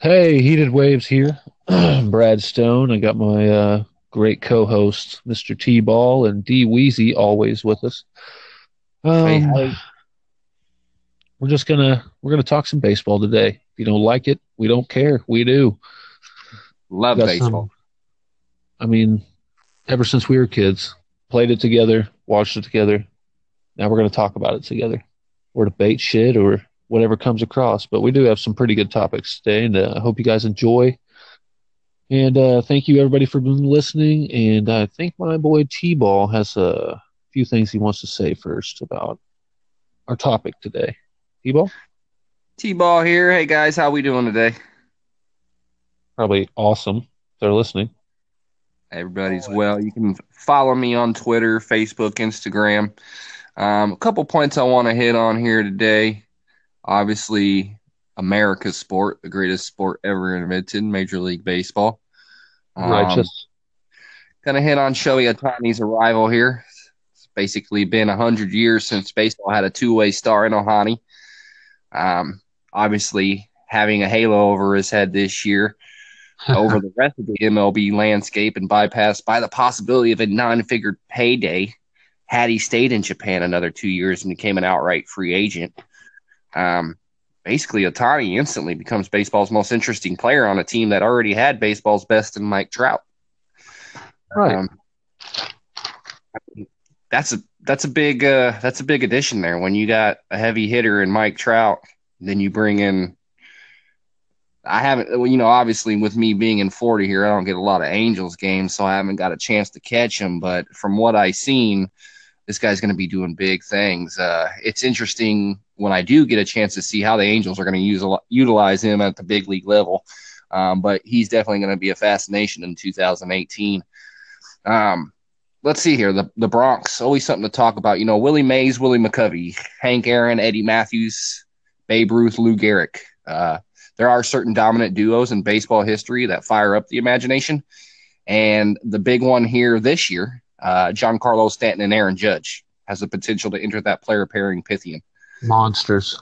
Hey, Heated Waves here. Brad Stone. I got my uh, great co-host, Mr. T-Ball, and D Weezy, always with us. Um, Hey, hey. We're just gonna we're gonna talk some baseball today. If you don't like it, we don't care. We do. Love baseball. some- I mean, ever since we were kids, played it together, watched it together. Now we're gonna talk about it together, or debate shit, or whatever comes across. But we do have some pretty good topics today, and uh, I hope you guys enjoy. And uh, thank you everybody for listening. And I think my boy T-Ball has a few things he wants to say first about our topic today. T-Ball, T-ball here. Hey guys, how we doing today? probably awesome. If they're listening. Everybody's well. You can follow me on Twitter, Facebook, Instagram. Um, a couple points I want to hit on here today. Obviously, America's sport, the greatest sport ever invented, Major League Baseball. Um, Righteous. Gonna hit on Shohei Ohtani's arrival here. It's basically been hundred years since baseball had a two-way star in Ohtani. Um, obviously, having a halo over his head this year over the rest of the MLB landscape and bypassed by the possibility of a nine-figure payday had he stayed in Japan another two years and became an outright free agent. Um, basically, Ohtani instantly becomes baseball's most interesting player on a team that already had baseball's best in Mike Trout. right. Um, that's a that's a big uh, that's a big addition there. When you got a heavy hitter in Mike Trout, then you bring in. I haven't, well, you know, obviously with me being in Florida here, I don't get a lot of Angels games, so I haven't got a chance to catch him. But from what I seen, this guy's going to be doing big things. Uh, it's interesting when I do get a chance to see how the Angels are going to use utilize him at the big league level. Um, but he's definitely going to be a fascination in 2018. Um, let's see here. The the Bronx, always something to talk about. You know, Willie Mays, Willie McCovey, Hank Aaron, Eddie Mathews, Babe Ruth, Lou Gehrig. Uh, there are certain dominant duos in baseball history that fire up the imagination. And the big one here this year, uh, Giancarlo Stanton and Aaron Judge has the potential to enter that player pairing Pythian. Monsters.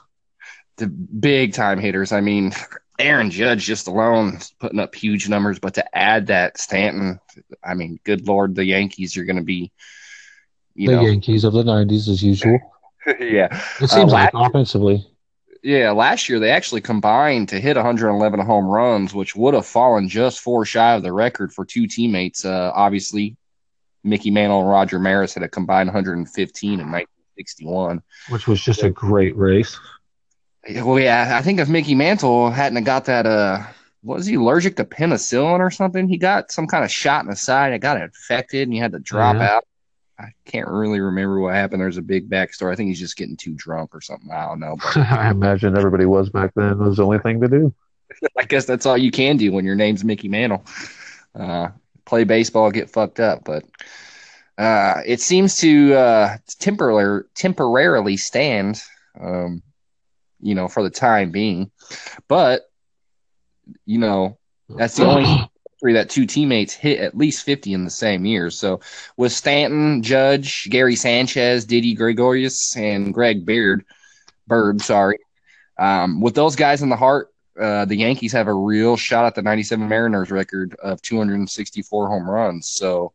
The big time hitters. I mean, Aaron Judge just alone is putting up huge numbers, but to add that Stanton, I mean, good lord, the Yankees are going to be, you the know, Yankees of the '90s, as usual. yeah, It seems Uh, like offensively. yeah. Last year they actually combined to hit 111 home runs, which would have fallen just four shy of the record for two teammates. Uh, obviously, Mickey Mantle and Roger Maris had a combined 115 in 1961. which was just a great race. Yeah, Well, yeah, I think if Mickey Mantle hadn't got that, uh, was he allergic to penicillin or something? He got some kind of shot in the side. It got infected, and he had to drop Yeah. out. I can't really remember what happened. There's a big backstory. I think he's just getting too drunk or something. I don't know. But I imagine everybody was back then. It was the only thing to do. I guess that's all you can do when your name's Mickey Mantle. Uh, play baseball, get fucked up. But uh, it seems to uh, temporarily temporarily stand, um, you know, for the time being. But you know, that's the only three that two teammates hit at least 50 in the same year. So with Stanton, Judge, Gary Sanchez, Didi Gregorius, and Greg Beard, Bird, sorry. Um, with those guys in the heart, uh, the Yankees have a real shot at the 97 Mariners record of 264 home runs. So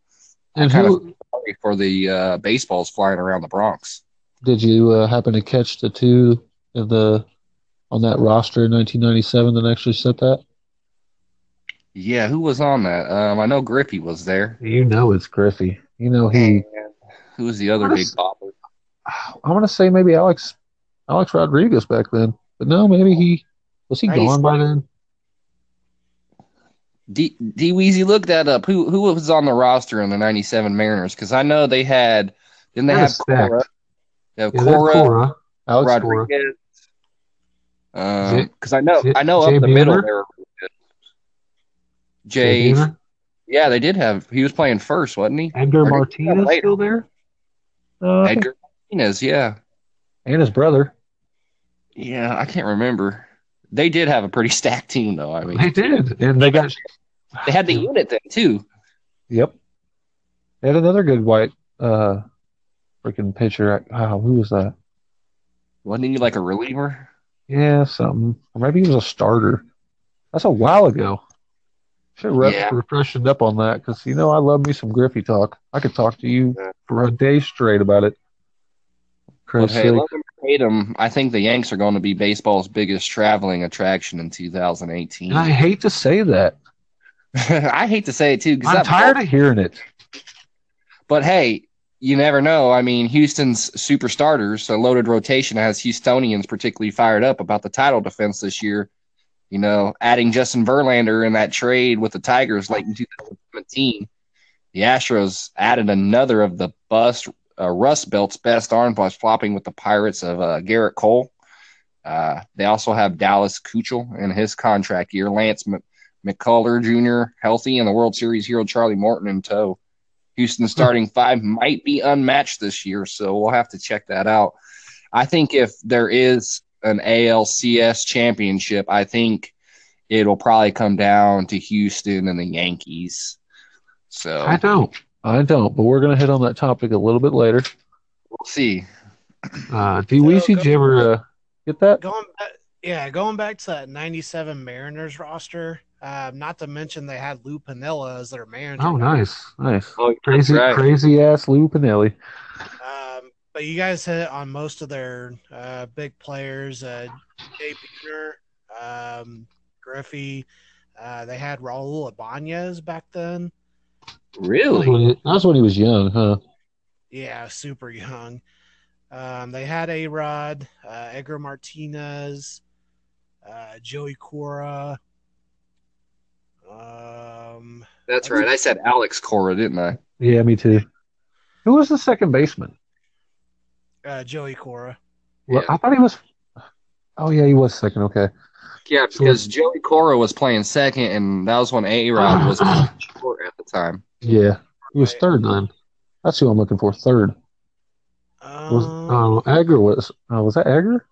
And kind who sorry for the uh, baseballs flying around the Bronx. did you uh, happen to catch the two of the on that roster in 1997 that actually set that? Yeah, who was on that? Um, I know Griffey was there. You know it's Griffey. You know he. Who was the other What big is- popper? I want to say maybe Alex Alex Rodriguez back then, but no, maybe he was he gone by then. D D Weezy, look that up. Who who was on the roster in the '97 Mariners? Because I know they had. Didn't they have. Cora? They have Yeah, Cora, Cora, Alex Rodriguez. Jay- Because I know Jay- I know Jay up the middle there. they really. Jay Jay, yeah, they did have. He was playing first, wasn't he? Edgar Or Martinez still there? Uh, Edgar Martinez, yeah, and his brother. yeah. I can't remember. They did have a pretty stacked team, though. I mean, They did, and they got they had the unit then too. Yep. They had another good white uh freaking pitcher. Oh, who was that? Wasn't he like a reliever? Yeah, something. Or maybe he was a starter. That's a while ago. Should have Yeah. refreshed up on that because you know I love me some Griffey talk. I could talk to you Yeah. for a day straight about it. But Christ's hey, love hate 'em, I think the Yanks are going to be baseball's biggest traveling attraction in 2018. And I hate to say that. I hate to say it too, because I'm tired of hearing it. But hey, you never know. I mean, Houston's super starters, a loaded rotation, has Houstonians particularly fired up about the title defense this year. You know, adding Justin Verlander in that trade with the Tigers late in 2017, the Astros added another of the bust uh, Rust Belt's best arms by flopping with the Pirates of uh, Gerrit Cole. Uh, they also have Dallas Keuchel in his contract year, Lance M- McCuller Jr. healthy, and the World Series hero Charlie Morton in tow. Houston's starting five might be unmatched this year, so we'll have to check that out. I think if there is an ALCS championship, I think it'll probably come down to Houston and the Yankees. So I don't. I don't. But we're gonna hit on that topic a little bit later. we'll see. Uh, D Weezy, did you ever uh, get that? Going back, yeah, going back to that '97 Mariners roster. Uh, not to mention they had Lou Piniella as their manager. Oh, nice, nice. Oh, Crazy, right. crazy ass Lou Pinelli. Um, but you guys hit on most of their uh, big players. Uh, Jay Buhner, um, Griffey. Uh, they had Raul Ibanez back then. That was, Really? when he, that when he was young, huh? Yeah, super young. Um, they had A Rod, uh, Edgar Martinez, uh, Joey Cora. Um, That's right. I said Alex Cora, didn't I? Yeah, me too. Who was the second baseman? uh, Joey Cora. Well, Yeah. I thought he was. Oh yeah, he was second. Okay. Yeah, because Joey Cora was playing second, and that was when A Rod was short at the time. Yeah, he was third then. That's who I'm looking for. Third was Um, uh, Agger was. Uh, was that Agger?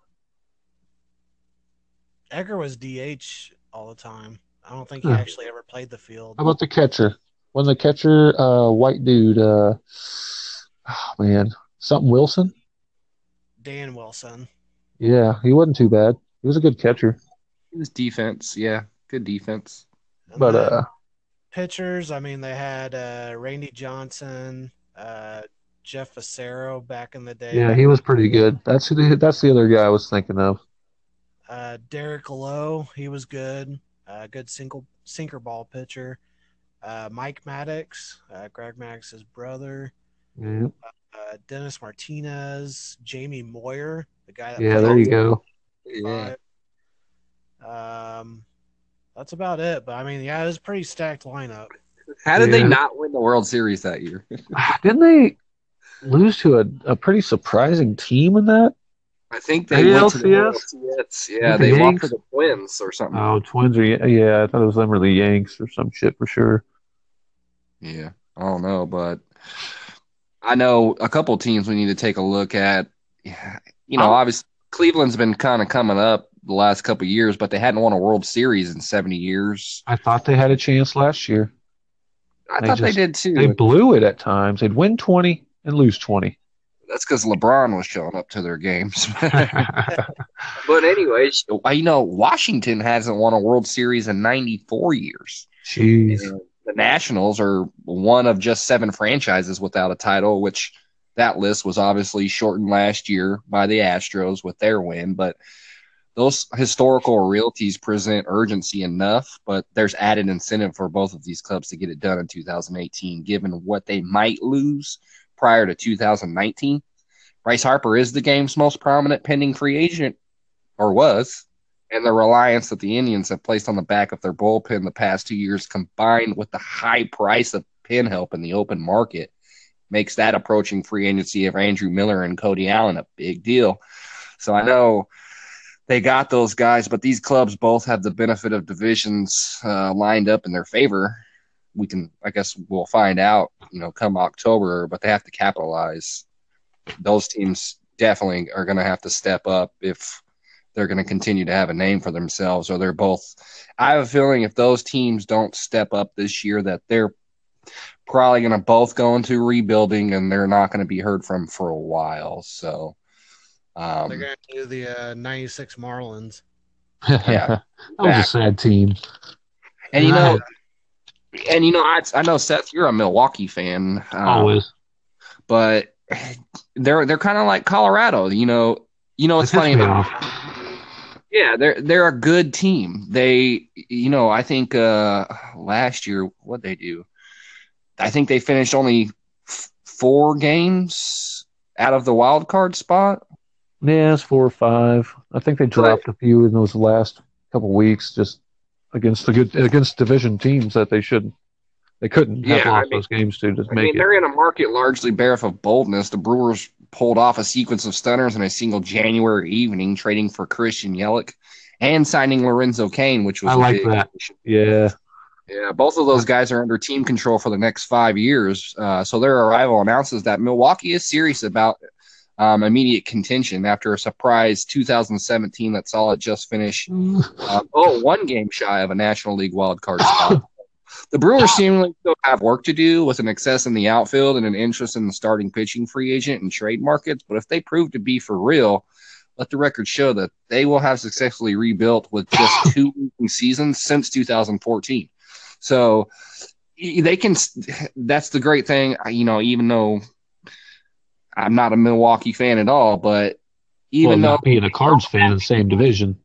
Edgar was DH all the time. I don't think he Huh. actually ever played the field. How about the catcher? When the catcher, uh, white dude, uh, oh man, something Wilson. Dan Wilson. Yeah, he wasn't too bad. He was a good catcher, He was defense. Yeah, good defense. And but uh, pitchers, I mean, they had uh, Randy Johnson, uh, Jeff Fassero back in the day. yeah, he was pretty good. That's who the, that's the other guy I was thinking of. Uh, Derek Lowe, he was good. Uh, good single sinker ball pitcher. Uh, Mike Maddux, uh, Greg Maddux's brother. Yeah, Uh, Dennis Martinez, Jamie Moyer, the guy that yeah there you go. Yeah. Um, that's about it. But I mean, yeah, it was a pretty stacked lineup. How did they not win the World Series that year? Didn't they lose to a, a pretty surprising team in that? I think they went to the ALCS? ALCS. Yeah, The they lost Yanks? to the Twins or something. Oh, Twins are yeah. I thought it was them or the Yanks or some shit for sure. Yeah, I don't know, but I know a couple teams we need to take a look at. You know, oh. I'm- obviously Cleveland's been kind of coming up the last couple of years, but they hadn't won a World Series in 70 years. I thought they had a chance last year. I They thought just- they did too. They blew it at times. They'd win twenty and lose twenty. That's because LeBron was showing up to their games. but anyways, you know, Washington hasn't won a World Series in 94 years. Jeez. And the Nationals are one of just seven franchises without a title, which that list was obviously shortened last year by the Astros with their win. But those historical realties present urgency enough, but there's added incentive for both of these clubs to get it done in 2018, given what they might lose prior to 2019. Bryce Harper is the game's most prominent pending free agent, or was, and the reliance that the Indians have placed on the back of their bullpen the past two years, combined with the high price of pin help in the open market, makes that approaching free agency of Andrew Miller and Cody Allen a big deal. So I know they got those guys, but these clubs both have the benefit of divisions uh, lined up in their favor. We can, I guess, we'll find out, you know, come October, but they have to capitalize. Those teams definitely are going to have to step up if they're going to continue to have a name for themselves, or they're both. I have a feeling if those teams don't step up this year, that they're probably going to both go into rebuilding, and they're not going to be heard from for a while. So, um, They're going to do the uh, 96 Marlins. Yeah. that was a sad team. And you know, and you know, I, I know Seth, you're a Milwaukee fan, uh, Always. but they're they're kind of like Colorado. You know, you know it's It funny. about- Yeah, they're they're a good team. They, you know, I think uh last year what they do, I think they finished only f- four games out of the wild card spot. Yeah, it's four or five. I think they dropped a few in those last couple weeks, just against the good against division teams that they should they couldn't have Yeah, I mean- those games to just I make mean, it. they're in a market largely bare of boldness. The Brewers pulled off a sequence of stunners in a single January evening, trading for Christian Yelich and signing Lorenzo Cain, which was I like big that. Yeah, Yeah, both of those guys are under team control for the next five years. Uh, so their arrival announces that Milwaukee is serious about um, immediate contention after a surprise 2017 that saw it just finish uh, oh one game shy of a National League wild card spot. the Brewers seemingly still have work to do with an excess in the outfield and an interest in the starting pitching free agent and trade markets. But if they prove to be for real, let the record show that they will have successfully rebuilt with just two seasons since 2014. So they can. That's the great thing, you know. Even though I'm not a Milwaukee fan at all, but well, even though not being a Cards fan in the same division.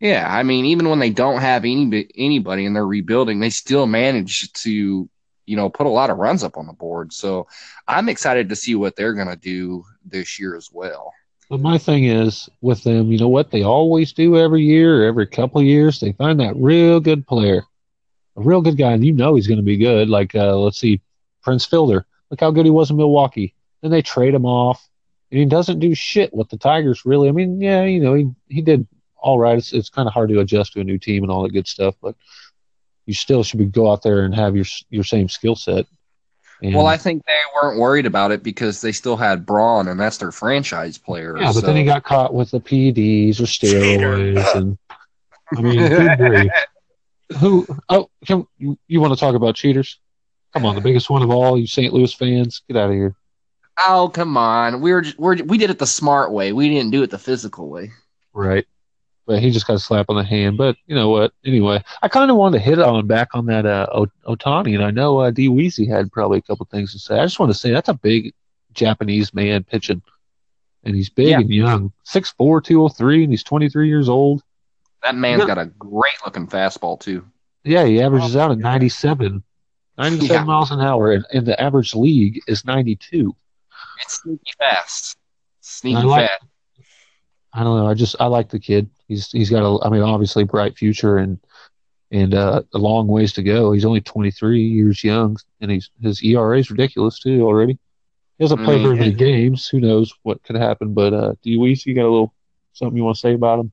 yeah, I mean, even when they don't have any anybody and they're rebuilding, they still manage to, you know, put a lot of runs up on the board. So I'm excited to see what they're going to do this year as well. But my thing is with them, you know what they always do every year or every couple of years? They find that real good player, a real good guy, and you know he's going to be good. Like, uh, let's see, Prince Fielder. Look how good he was in Milwaukee. Then they trade him off, and he doesn't do shit with the Tigers, really. I mean, yeah, you know, he, he did all right. It's, it's kind of hard to adjust to a new team and all that good stuff, but you still should be go out there and have your your same skill set. And, Well, I think they weren't worried about it because they still had Braun, and that's their franchise player. Yeah, but so- then he got caught with the PEDs or steroids, and I mean. Who? Oh, come, you, you want to talk about cheaters? Come on, the biggest one of all, you St. Louis fans, get out of here. Oh, come on. We were, we're, we did it the smart way. We didn't do it the physical way. Right. But he just got a slap on the hand. But you know what? Anyway, I kind of wanted to hit on back on that uh, O- Ohtani, and I know uh, D. Weezy had probably a couple things to say. I just want to say that's a big Japanese man pitching, and he's big Yeah. and young, 6'4", 203, and he's 23 years old. That man's Yeah. got a great looking fastball, too. Yeah, he averages out at yeah. 97, 97 Yeah. miles an hour, and, and the average league is 92. It's sneaky fast. Sneaky I like- fast. I don't know. I just I like the kid. He's he's got a I mean obviously bright future and and uh, a long ways to go. He's only 23 years young, and he's his ERA is ridiculous too already. He hasn't played very Mhm. many games. Who knows what could happen? But uh, do you you got a little something you want to say about him?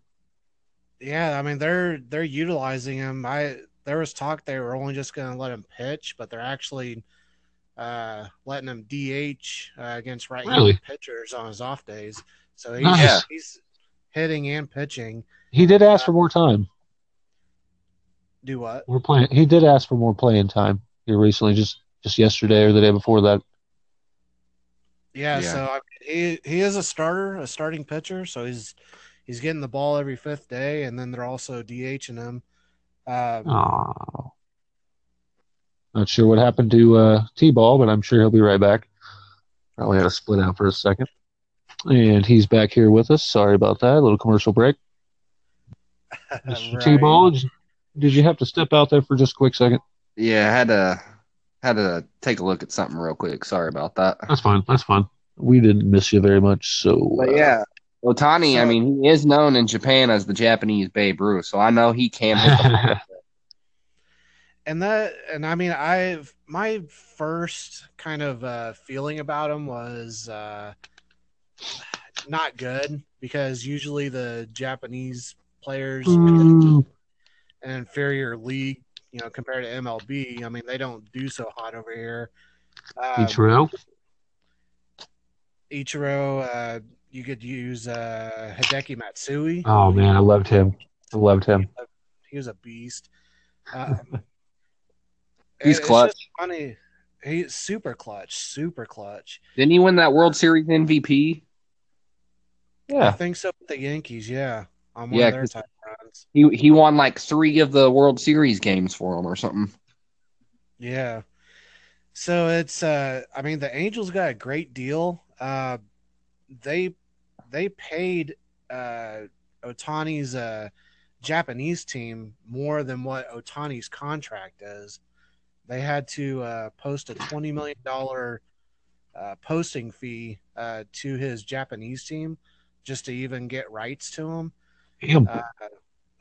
Yeah, I mean they're they're utilizing him. I there was talk they were only just going to let him pitch, but they're actually uh, letting him DH uh, against right-handed Really? pitchers on his off days. So he's Nice. he's hitting and pitching. He did ask for more time. Do what? We're playing. He did ask for more playing time here recently, just just yesterday or the day before that. Yeah, Yeah. so I he he is a starter, a starting pitcher. So he's he's getting the ball every fifth day, and then they're also DHing him. Um, Oh. Not sure what happened to uh, T-Ball, but I'm sure he'll be right back. Probably had to split out for a second. And he's back here with us. Sorry about that. A little commercial break. Mr. right. T-Ball, did you, have to step out there for just a quick second? Yeah, I had to had to take a look at something real quick. Sorry about that. That's fine. That's fine. We didn't miss you very much. So, But uh, yeah, Ohtani. I mean, he is known in Japan as the Japanese Babe Ruth, so I know he can hit the and that and i mean i my first kind of uh feeling about him was uh not good because usually the japanese players mm, an inferior league you know compared to mlb i mean they don't do so hot over here um, Ichiro. ichiro uh you could use uh hideki matsui Oh man, I loved him. I loved him. he was a beast. Um, He's it's clutch. just funny. He's super clutch, super clutch. Didn't he win that World Series MVP? Yeah, I think so with the Yankees. Yeah, on one Yeah, of their 'cause- title runs. He he won like three of the World Series games for them or something. Yeah. So it's uh I mean the Angels got a great deal. Uh they they paid uh Ohtani's uh Japanese team more than what Ohtani's contract is. They had to uh post a 20 million dollar uh posting fee uh to his Japanese team just to even get rights to him. Damn. Uh,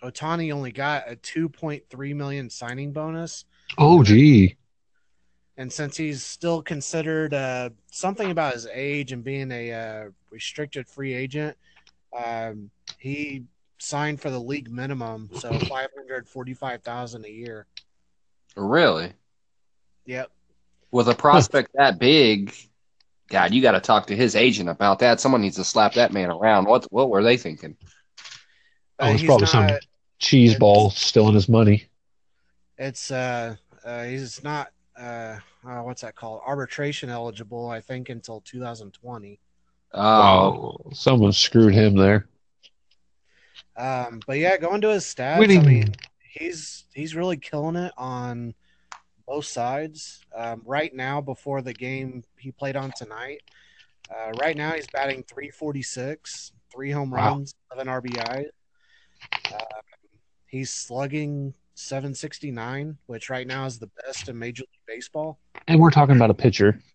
Ohtani only got a 2.3 million signing bonus oh, gee. and since he's still considered uh, something about his age and being a uh, restricted free agent, um, he signed for the league minimum, so five hundred forty-five thousand a year. Really? Yep. With a prospect that big, God, you got to talk to his agent about that. Someone needs to slap that man around. What what were they thinking? Oh, Uh, it's he's probably not- some cheese ball stealing his money. It's uh, uh, he's not uh, uh, what's that called? Arbitration eligible, I think, until 2020. Oh, Oh, someone screwed him there. Um, but yeah, going to his stats, I Winning. mean, he's he's really killing it on both sides. Um, right now, before the game he played on tonight, uh, right now he's batting 346, three home Wow. runs, 11 RBI. Uh, he's slugging 769, which right now is the best in Major League Baseball. And we're talking about a pitcher.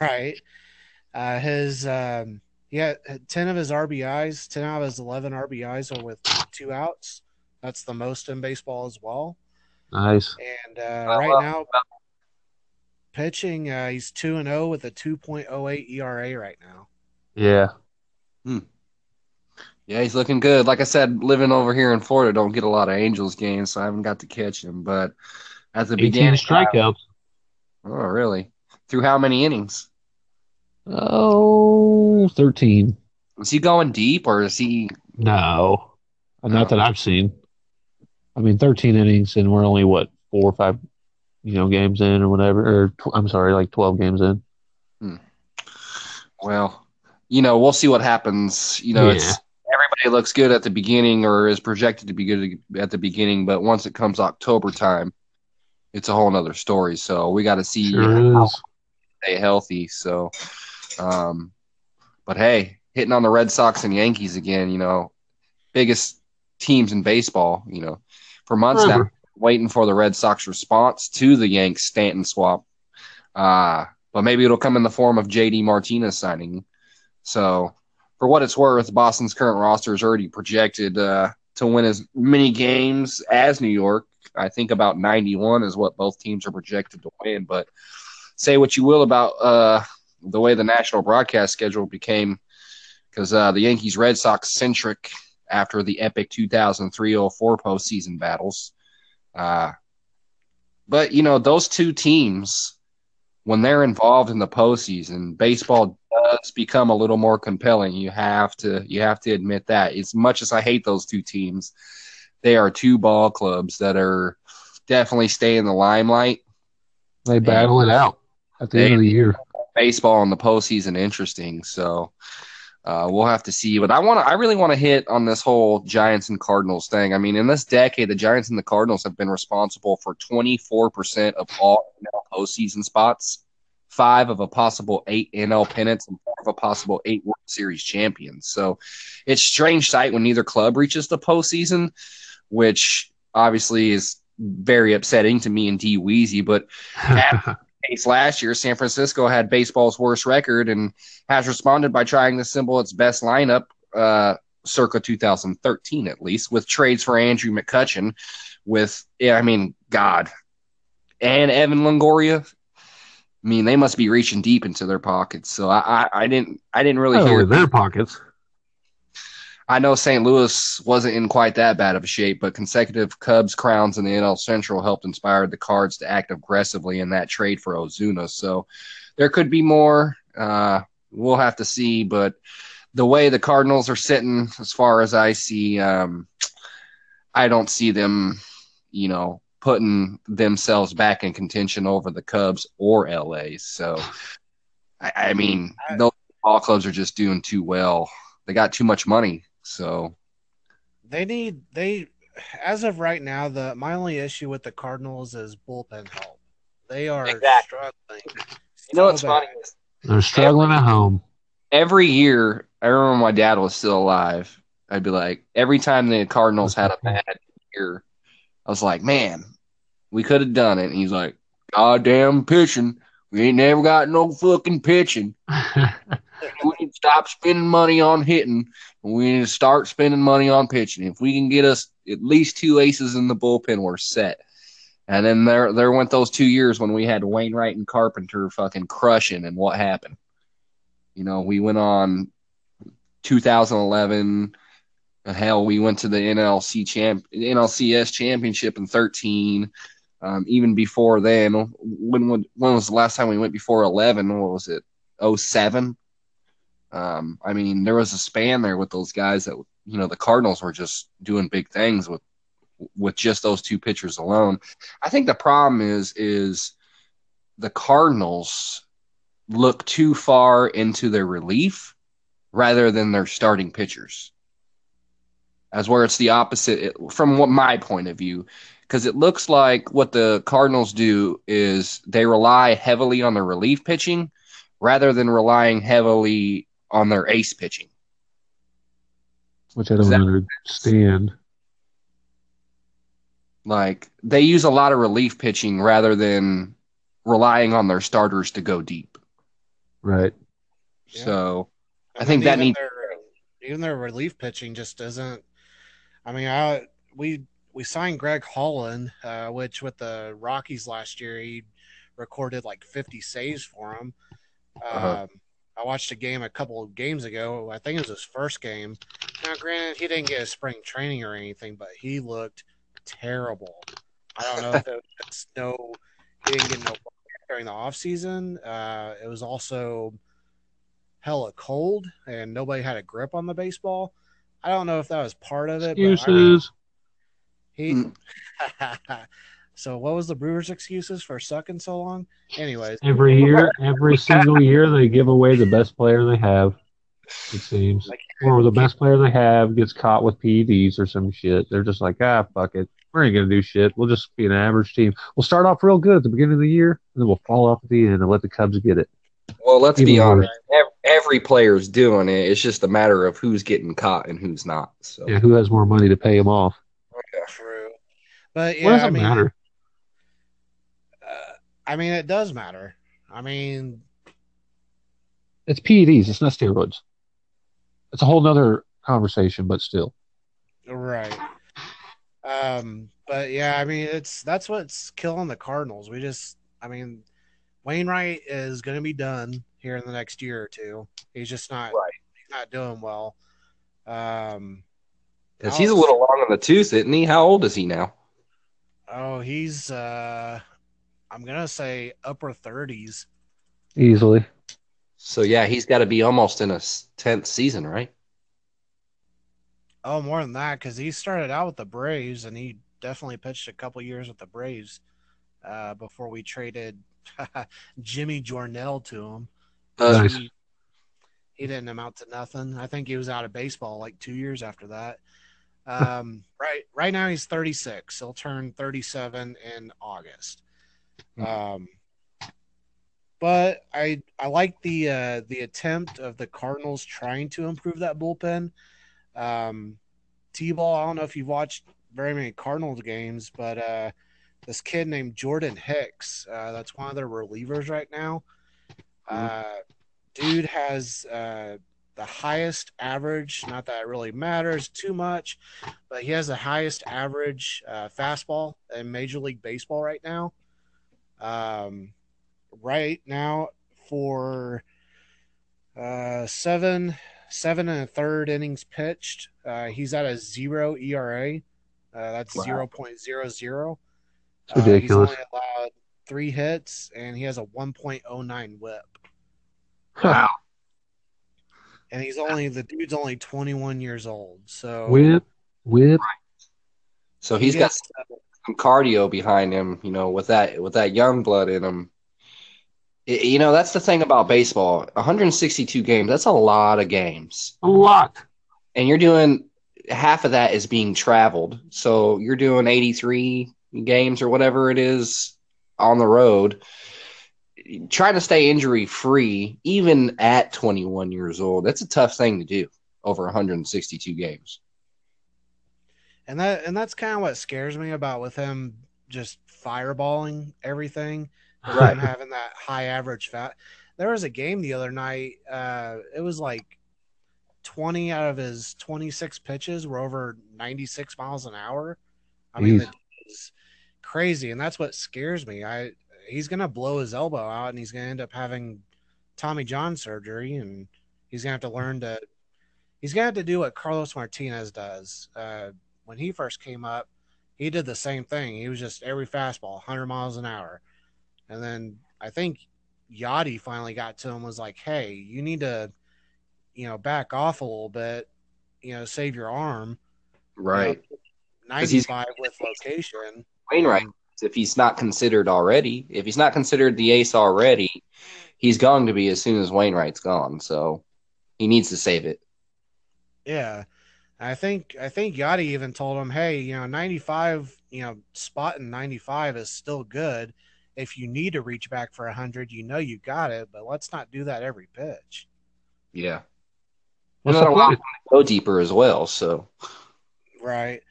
Right. Uh, his um, yeah, ten of his RBIs, ten out of his eleven RBIs are with two outs. That's the most in baseball as well. Nice. And uh, Oh, right now, pitching, uh, he's two and zero with a two point oh eight ERA right now. Yeah. yeah, he's looking good. Like I said, living over here in Florida, don't get a lot of Angels games, so I haven't got to catch him. But at the 18 beginning, strikeouts. oh really? Through how many innings? Oh, 13. Is he going deep, or is he? No. Not that I've seen. I mean, 13 innings, and we're only, what, four or five, you know, games in or whatever. Or, tw- I'm sorry, like 12 games in. Well, you know, we'll see what happens. You know, it's everybody looks good at the beginning or is projected to be good at the beginning, but once it comes October time, it's a whole nother story. So we got to see Sure stay healthy. So, um, but hey, hitting on the Red Sox and Yankees again, you know, biggest teams in baseball, you know, for months now, waiting for the Red Sox response to the Yanks Stanton swap. Uh, but maybe it'll come in the form of JD Martinez signing. So, for what it's worth, Boston's current roster is already projected uh, to win as many games as New York. I think about 91 is what both teams are projected to win. But say what you will about uh, the way the national broadcast schedule became, because uh, the Yankees Red Sox centric after the epic 2003 04 postseason battles. Uh, but, you know, those two teams, when they're involved in the postseason, baseball does become a little more compelling. You have to you have to admit that. As much as I hate those two teams, they are two ball clubs that are definitely stay in the limelight. They battle it out at the They- end of the year. Baseball in the postseason interesting. So uh, we'll have to see. But I want to I really want to hit on this whole Giants and Cardinals thing. I mean, in this decade, the Giants and the Cardinals have been responsible for 24% of all NL postseason spots, five of a possible eight NL pennants, and four of a possible eight World Series champions. So it's strange sight when neither club reaches the postseason, which obviously is very upsetting to me and D Weezy. But case last year, San Francisco had baseball's worst record and has responded by trying to assemble its best lineup, uh, circa 2013 at least, with trades for Andrew McCutchen, with yeah, I mean, God, and Evan Longoria. I mean, they must be reaching deep into their pockets. So I, I, I didn't, I didn't really Not hear. their pockets. I know St. Louis wasn't in quite that bad of a shape, but consecutive Cubs crowns in the NL Central helped inspire the Cards to act aggressively in that trade for Ozuna. So there could be more. Uh, we'll have to see, but the way the Cardinals are sitting, as far as I see, um, I don't see them, you know, putting themselves back in contention over the Cubs or LA. So, I, I mean, those ball clubs are just doing too well. They got too much money. So they need they as of right now. The my only issue with the Cardinals is bullpen help. They are Exactly. struggling. You know what's so funny? is They're struggling at home. Every year, I remember my dad was still alive. I'd be like, every time the Cardinals had a bad year, I was like, man, we could have done it. And he's like, goddamn pitching. We ain't never got no fucking pitching. We need to stop spending money on hitting. We need to start spending money on pitching. If we can get us at least two aces in the bullpen, we're set. And then there, there went those two years when we had Wainwright and Carpenter fucking crushing. And what happened? You know, we went on 2011. Hell, we went to the NLC champ, NLCS championship in 13. Um, even before then, when, when when was the last time we went before 11? What was it? 07? Um, I mean, there was a span there with those guys that you know the Cardinals were just doing big things with with just those two pitchers alone. I think the problem is is the Cardinals look too far into their relief rather than their starting pitchers. As where it's the opposite from what my point of view, because it looks like what the Cardinals do is they rely heavily on their relief pitching rather than relying heavily on their ace pitching. Which I don't Exactly. understand. Like they use a lot of relief pitching rather than relying on their starters to go deep. Right. Yeah. So I And think then that even needs- their, even their relief pitching just isn't. I mean, I we we signed Greg Holland, uh, which with the Rockies last year he recorded like 50 saves for him. Uh-huh. I watched a game a couple of games ago. I think it was his first game. Now, granted, he didn't get a spring training or anything, but he looked terrible. I don't know if it was no, he didn't get no during the off season. Uh, it was also hella cold and nobody had a grip on the baseball. I don't know if that was part of it. But I mean, Excuses. he. So what was the Brewers' excuses for sucking so long? Anyways, Every year, every single year, they give away the best player they have. It seems, or the best player they have gets caught with PEDs or some shit. They're just like, ah, fuck it. We ain't gonna do shit. We'll just be an average team. We'll start off real good at the beginning of the year, and then we'll fall off at the end and let the Cubs get it. Well, let's Even be honest. Ev- Every player's doing it. It's just a matter of who's getting caught and who's not. So Yeah, who has more money to pay him off? Yeah, true. But what does yeah, I it mean, matter? I mean, it does matter. I mean, It's PEDs. It's not steroids. It's a whole nother conversation, but still. Right. Um, but yeah, I mean, it's that's what's killing the Cardinals. We just, I mean, Wainwright is going to be done here in the next year or two. He's just not, Right. he's not doing well. Um, because he's a little long on the tooth, isn't he? How old is he now? oh, he's, uh, I'm gonna say upper thirties. Easily. So yeah, he's got to be almost in a tenth season, right? Oh, more than that, because he started out with the Braves and he definitely pitched a couple years with the Braves uh, before we traded Jimmy Jornell to him. Uh, Nice. He, he didn't amount to nothing. I think he was out of baseball like two years after that. Um, right, right now he's 36. He'll turn 37 in August. Um, but I I like the uh, the attempt of the Cardinals trying to improve that bullpen. Um, T-ball. I don't know if you've watched very many Cardinals games, but uh, this kid named Jordan Hicks. Uh, that's one of their relievers right now. Uh, dude has uh, the highest average. Not that it really matters too much, but he has the highest average uh, fastball in Major League Baseball right now. Um, right now for uh, seven seven and a third innings pitched. Uh, he's at a zero ERA. Uh, that's Wow. zero point zero zero. It's ridiculous. he's only allowed three hits, and he has a one point oh nine WHIP. wow. And he's only the dude's only twenty one years old. So Whip, whip. So he he's got gets, some cardio behind him, you know, with that with that young blood in him. I- You know, that's the thing about baseball. 162 games, that's a lot of games. A lot. And you're doing half of that is being traveled. So you're doing 83 games or whatever it is on the road. Trying to stay injury free, even at 21 years old, that's a tough thing to do over 162 games. And that and that's kind of what scares me about with him just fireballing everything, and Right. having that high average fat. There was a game the other night. Uh, it was like 20 out of his 26 pitches were over 96 miles an hour. I mean, Jeez. it's crazy, and that's what scares me. I he's gonna blow his elbow out, and he's gonna end up having Tommy John surgery, and he's gonna have to learn to. He's gonna have to do what Carlos Martinez does. Uh, when he first came up, he did the same thing. He was just every fastball, 100 miles an hour, and then I think Yadi finally got to him was like, "Hey, you need to, you know, back off a little bit, you know, save your arm." Right. You know, 'Cause he's- 95 with location. Wainwright, if he's not considered already, if he's not considered the ace already, he's going to be as soon as Wainwright's gone. So he needs to save it. Yeah. I think I think Yadi even told him, "Hey, you know, 95, you know, spotting 95 is still good. If you need to reach back for 100, you know you got it, but let's not do that every pitch." Yeah. What's And the that allows point? him to go deeper as well. So Right.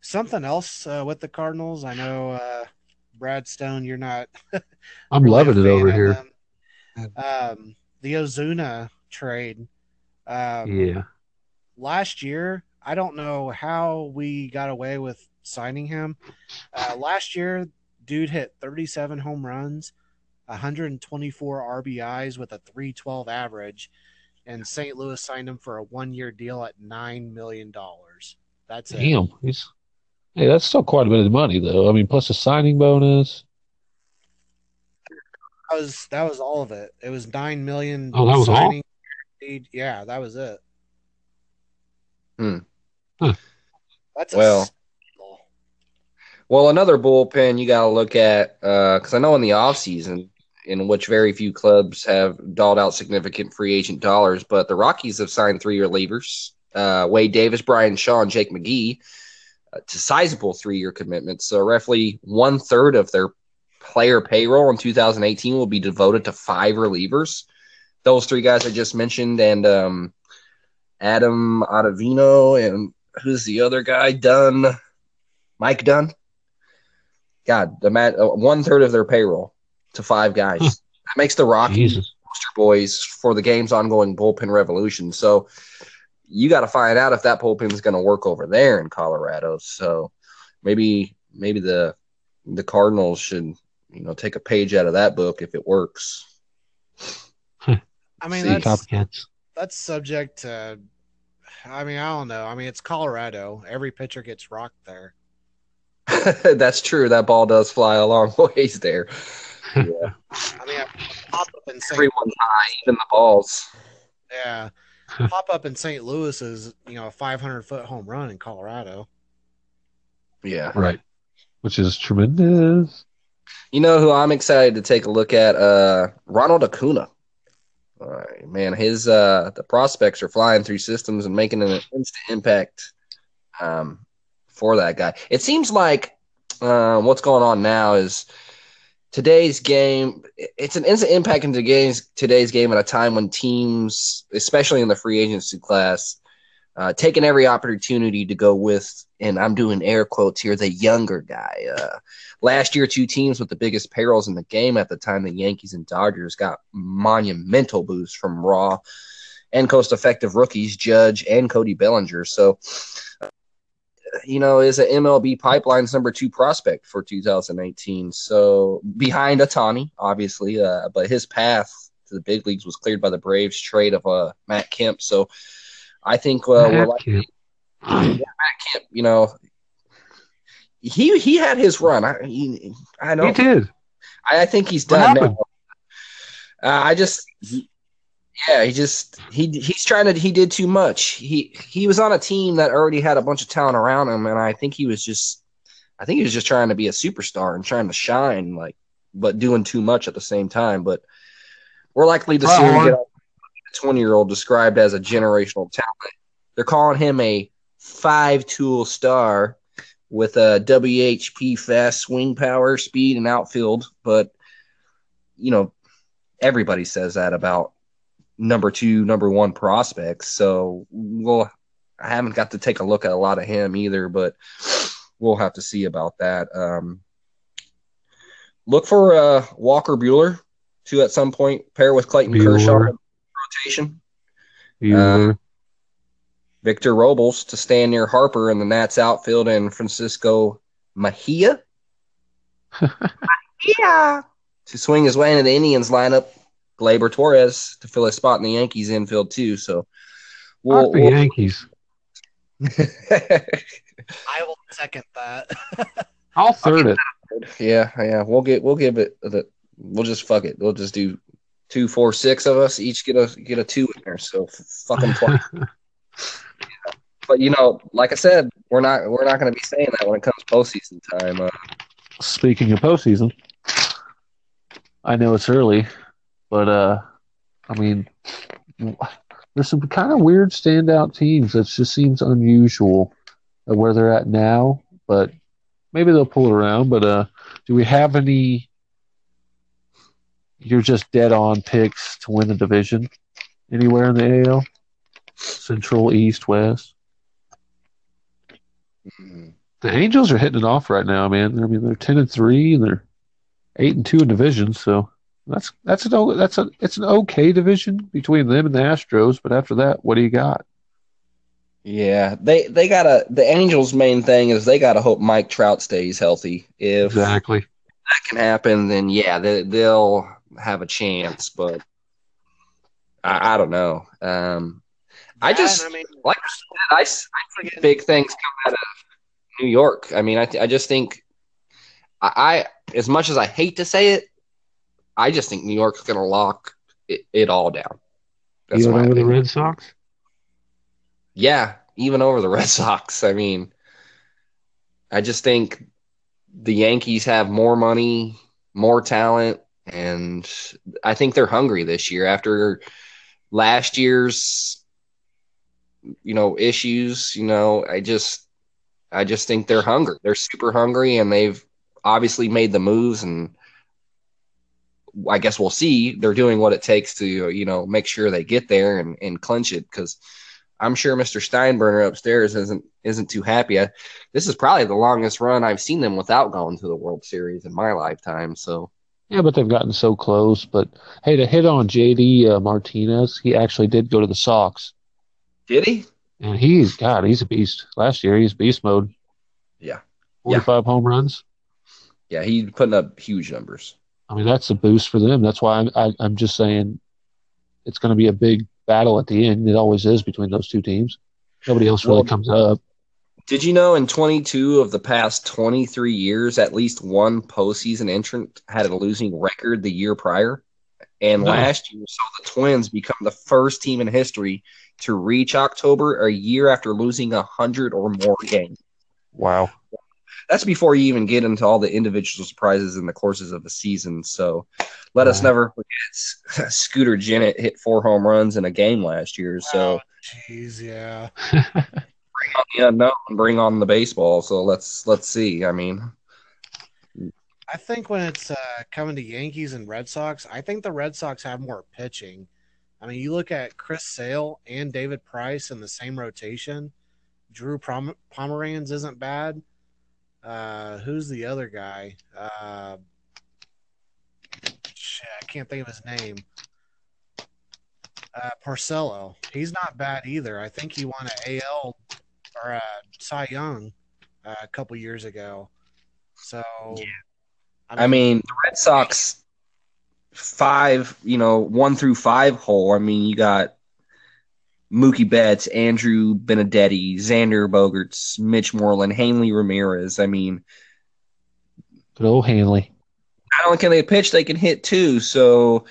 Something else uh, with the Cardinals. I know uh, Brad Stone, you're not. I'm really loving it over here. Um, the Ozuna trade. Um, Yeah. Last year, I don't know how we got away with signing him. Uh, last year, dude hit 37 home runs, 124 RBIs with a 312 average, and St. Louis signed him for a one year deal at $9 million. That's it. Damn. He's hey, that's still quite a bit of money though. I mean, plus a signing bonus. That was, that was all of it. It was $9 million. Oh, that was all? signing fee. Yeah, that was it. Hmm. Huh. That's a Well, steal. Well, another bullpen you got to look at because I know in the offseason, in which very few clubs have dolled out significant free agent dollars, but the Rockies have signed three relievers uh, Wade Davis, Bryan Shaw, and Jake McGee uh, to sizable three year commitments. So, roughly one third of their player payroll in 2018 will be devoted to five relievers. Those three guys I just mentioned, and um, Adam Ottavino, and who's the other guy? Dunn, Mike Dunn. God, the mat, uh, one third of their payroll to five guys. Huh. That makes the Rockies Jesus. poster boys for the game's ongoing bullpen revolution. So you got to find out if that bullpen is going to work over there in Colorado. So maybe maybe the the Cardinals should you know take a page out of that book if it works. I mean, See, that's, Copycats. That's subject to I mean, I don't know. I mean, it's Colorado. Every pitcher gets rocked there. That's true. That ball does fly a long ways there. Yeah. I mean, I pop up in St. Everyone's high, even the balls. Yeah, pop up in St. Louis is you know a 500 foot home run in Colorado. Yeah. Right. Which is tremendous. You know who I'm excited to take a look at? Uh, Ronald Acuna. All right, man, his uh, the prospects are flying through systems and making an instant impact um, for that guy. It seems like uh, what's going on now is today's game. It's an instant impact in today's today's game at a time when teams, especially in the free agency class, uh, taking every opportunity to go with, and I'm doing air quotes here, the younger guy. Uh, last year, two teams with the biggest payrolls in the game at the time, the Yankees and Dodgers, got monumental boosts from raw and cost effective rookies, Judge and Cody Bellinger. So, you know, is an MLB pipeline's number two prospect for 2018. So behind Ohtani, obviously, uh, but his path to the big leagues was cleared by the Braves trade of uh, Matt Kemp. So I think uh, we're like Kemp. Kemp, you know, he he had his run. I he, I know. He did. I, I think he's done now. Uh, I just, he- yeah, he just he he's trying to. He did too much. He he was on a team that already had a bunch of talent around him, and I think he was just, I think he was just trying to be a superstar and trying to shine, like, but doing too much at the same time. But we're likely to see him get a twenty year old described as a generational talent. They're calling him a five tool star with a WHP fast swing power, speed, and outfield. But you know, everybody says that about number two, number one prospects. So we'll I haven't got to take a look at a lot of him either, but we'll have to see about that. Um, look for uh, Walker Buehler to at some point pair with Clayton Buehler. Kershaw rotation. Buehler. Uh, Victor Robles to stand near Harper in the Nats outfield and Francisco Mejia. Mejia to swing his way into the Indians lineup. Gleyber Torres to fill a spot in the Yankees infield too. So we'll, the we'll Yankees. I will second that. I'll third it. yeah, yeah. We'll get we'll give it the we'll just fuck it. We'll just do two, four, six of us each get a get a two in there. So fucking twice. but you know, like I said, we're not we're not going to be saying that when it comes postseason time. Uh, Speaking of postseason, I know it's early, but uh, I mean, there's some kind of weird standout teams that just seems unusual where they're at now. But maybe they'll pull it around. But uh, do we have any? You're just dead on picks to win the division anywhere in the AL, Central, East, West. Mm-hmm. The Angels are hitting it off right now, man. I mean, they're ten and three, and they're eight and two in division. So that's that's an that's a it's an okay division between them and the Astros. But after that, what do you got? yeah, they they gotta the Angels' main thing is they gotta hope Mike Trout stays healthy. If Exactly. that can happen, then yeah, they, they'll have a chance. But I, I don't know. Um, I That, just I mean, like I said, I, s- I think big things come out of New York. I mean, I, th- I just think I, I, as much as I hate to say it, I just think New York's going to lock it, it all down. That's Even my over the. Red Sox. Yeah, even over the Red Sox. I mean, I just think the Yankees have more money, more talent, and I think they're hungry this year after last year's you know issues, you know, I just I just think they're hungry. They're super hungry and they've obviously made the moves and I guess we'll see. They're doing what it takes to, you know, make sure they get there and, and clinch it because I'm sure Mr. Steinbrenner upstairs isn't isn't too happy. I, this is probably the longest run I've seen them without going to the World Series in my lifetime. So Yeah, but they've gotten so close. But hey, to hit on JD uh, Martinez, he actually did go to the Sox, did he? and he's God, he's a beast. Last year, he's beast mode. Yeah. forty-five home runs. Yeah, he's putting up huge numbers. I mean, that's a boost for them. That's why I'm, I, I'm just saying it's going to be a big battle at the end. It always is between those two teams. Nobody else really Well- comes up. Did you know in 22 of the past 23 years, at least one postseason entrant had a losing record the year prior? And No. last year saw the Twins become the first team in history to reach October a year after losing 100 or more games. Wow. That's before you even get into all the individual surprises in the courses of the season. So let us never forget Scooter Gennett hit four home runs in a game last year. So oh, jeez, yeah. on the unknown, bring on the baseball. So let's let's see. I mean, I think when it's uh, coming to Yankees and Red Sox, I think the Red Sox have more pitching. I mean, you look at Chris Sale and David Price in the same rotation. Drew Prom- Pomeranz isn't bad. Uh, who's the other guy? Uh, shit, I can't think of his name. Uh, Porcello. He's not bad either. I think he won an AL or a Cy Young uh, a couple years ago. So, yeah I mean, the Red Sox five, you know, one through five hole. I mean, you got Mookie Betts, Andrew Benintendi, Xander Bogaerts, Mitch Moreland, Hanley Ramirez. I mean, Good old Hanley. not only can they pitch, they can hit too. So,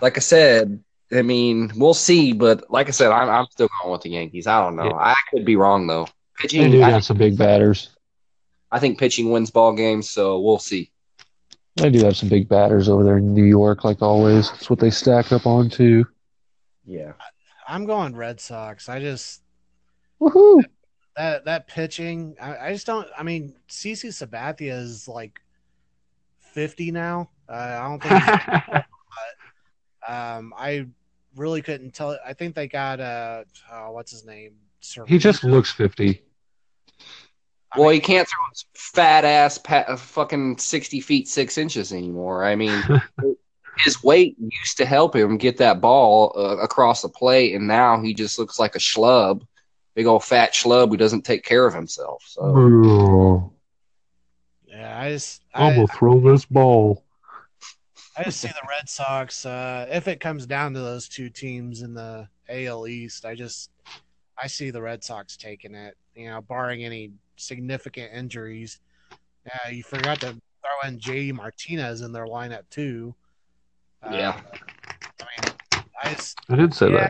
like I said, I mean, we'll see. But like I said, I'm, I'm still going with the Yankees. I don't know. Yeah. I could be wrong though. Pitching, they Pitching, do I, got some big batters. I think pitching wins ball games. So we'll see. They do have some big batters over there in New York, like always. That's what they stack up on too. Yeah. I'm going Red Sox. I just Woohoo! that that pitching, I, I just don't. I mean, CC Sabathia is like fifty now. Uh, I don't think. He's, but, um, I really couldn't tell. I think they got uh, oh, what's his name? He just looks fifty. Well, mean, he can't throw his fat ass pa- fucking sixty feet six inches anymore. I mean, his weight used to help him get that ball uh, across the plate, and now he just looks like a schlub, big old fat schlub who doesn't take care of himself. So, yeah, I just I, will throw this ball. I just see the Red Sox. Uh, if it comes down to those two teams in the AL East, I just I see the Red Sox taking it. You know, barring any significant injuries. Yeah, you forgot to throw in JD Martinez in their lineup too. Yeah. Uh, I mean, I, just, I did say yeah,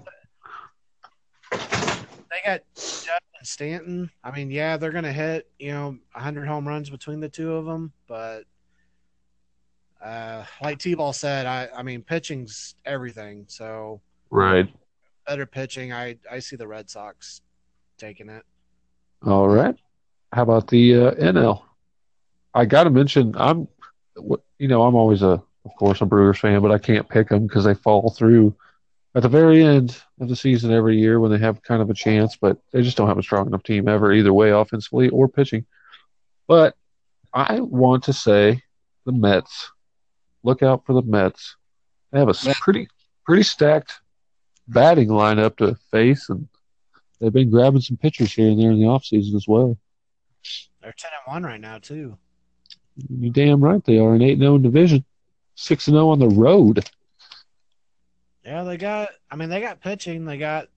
that. They got Jeff and Stanton. I mean, yeah, they're going to hit, you know, 100 home runs between the two of them, but uh, like T-Ball said, I, I mean, pitching's everything. So, right. Better pitching. I, I see the Red Sox taking it. All right. How about the uh, NL? I got to mention, I'm, you know, I'm always a of course, a Brewers fan, but I can't pick them because they fall through at the very end of the season every year when they have kind of a chance, but they just don't have a strong enough team ever, either way, offensively or pitching. But I want to say the Mets. Look out for the Mets. They have a pretty pretty stacked batting lineup to face, and they've been grabbing some pitchers here and there in the offseason as well. They're ten and one right now too. You damn right they are an eight zero oh division six and zero oh on the road. Yeah, they got. I mean, they got pitching. They got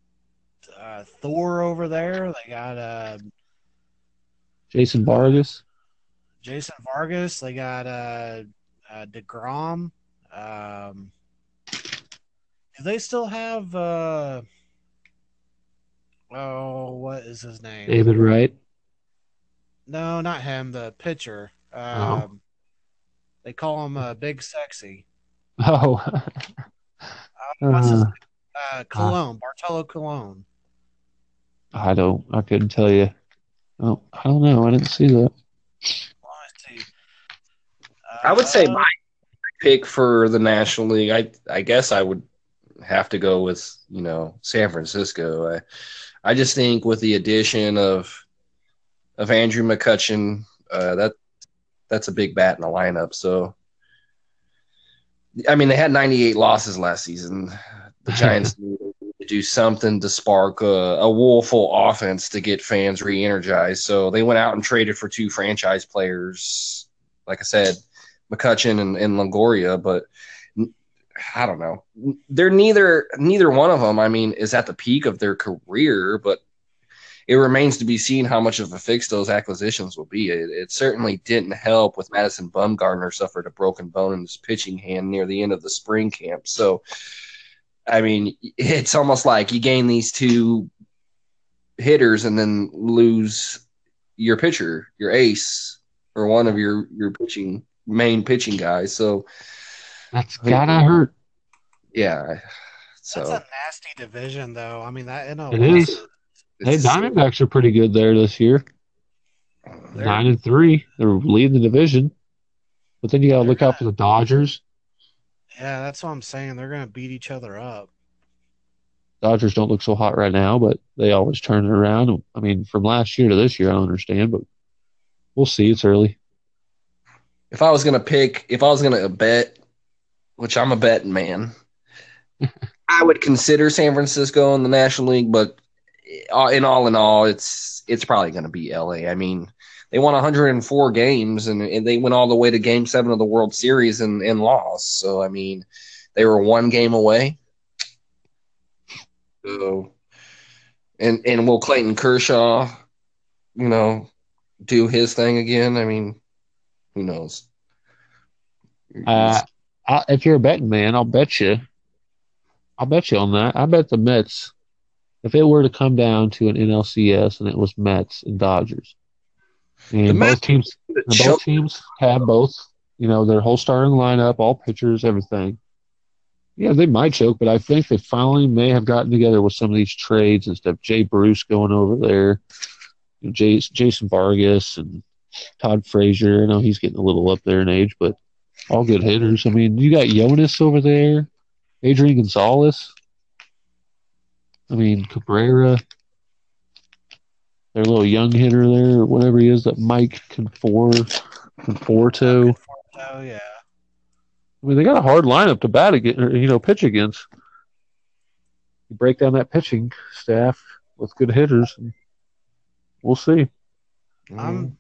uh, Thor over there. They got uh, Jason Vargas. Jason Vargas. They got uh, uh, Degrom. Um, do they still have? Uh, oh, what is his name? David Wright. No, not him. The pitcher. Oh. Um, oh. They call him uh, Big Sexy. Oh. uh, what's his uh, name? Uh, Colon, Bartolo Colon. I don't. I couldn't tell you. Oh, I don't know. I didn't see that. I would say my pick for the National League. I I guess I would have to go with you know San Francisco. I I just think with the addition of of Andrew McCutchen, uh, that that's a big bat in the lineup. So, I mean, they had 98 losses last season. The Giants need to do something to spark a, a woeful offense to get fans re-energized. So they went out and traded for two franchise players. Like I said, McCutchen and, and Longoria, but I don't know. They're neither neither one of them. I mean, is at the peak of their career, but it remains to be seen how much of a fix those acquisitions will be. It, it, certainly didn't help with Madison Bumgarner suffered a broken bone in his pitching hand near the end of the spring camp. So, I mean, it's almost like you gain these two hitters and then lose your pitcher, your ace, or one of your your pitching main pitching guys. So that's gotta hurt. Yeah. So that's a nasty division, though. I mean, that it is. Hey, Diamondbacks are pretty good there this year. They're, Nine and three. They're leading the division. But then you got to look out for the Dodgers. Yeah, that's what I'm saying. They're going to beat each other up. Dodgers don't look so hot right now, but they always turn it around. I mean, from last year to this year, I don't understand, but we'll see. It's early. If I was going to pick, if I was going to bet, which I'm a betting man, I would consider San Francisco in the National League, but uh, in all in all, it's it's probably going to be LA. I mean, they won 104 games and, and, they went all the way to Game Seven of the World Series and, and lost. So I mean, they were one game away. So, and and will Clayton Kershaw, you know, do his thing again? I mean, who knows? Uh, I, if you're a betting man, I'll bet you. I'll bet you on that. I bet the Mets if it were to come down to an NLCS and it was Mets and Dodgers, and both teams, both teams have both, you know, their whole starting lineup, all pitchers, everything. Yeah, they might choke, but I think they finally may have gotten together with some of these trades and stuff. Jay Bruce going over there, Jason, Jason Vargas and Todd Frazier. I know he's getting a little up there in age, but all good hitters. I mean, you got Jonas over there, Adrian Gonzalez. I mean, Cabrera, their little young hitter there, or whatever he is, that Mike Confor, Conforto. Oh yeah. I mean, they got a hard lineup to bat against, or, you know, pitch against. You break down that pitching staff with good hitters, and we'll see. I'm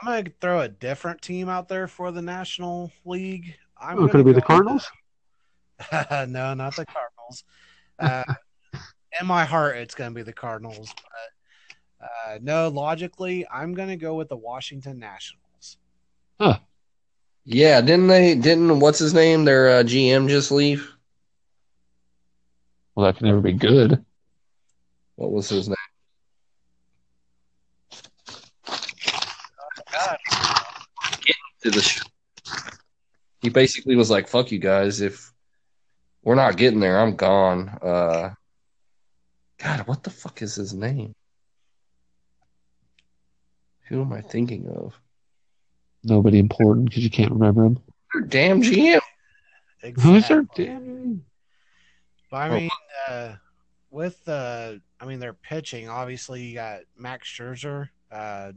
I'm gonna throw a different team out there for the National League. I'm Oh, could it be gonna the Cardinals? no, not the Cardinals. Uh, in my heart, it's going to be the Cardinals. But uh, no, logically, I'm going to go with the Washington Nationals. Huh. Yeah, didn't they? Didn't what's his name? Their uh, GM just leave. Well, that can never be good. What was his name? God, To the. Sh- he basically was like, "Fuck you guys! If we're not getting there, I'm gone." Uh, God, what the fuck is his name? Who am I thinking of? Nobody important because you can't remember him. Damn GM. Who's their exactly. damn? But I Oh. mean, uh, with uh, I mean, they're pitching. Obviously, you got Max Scherzer, uh,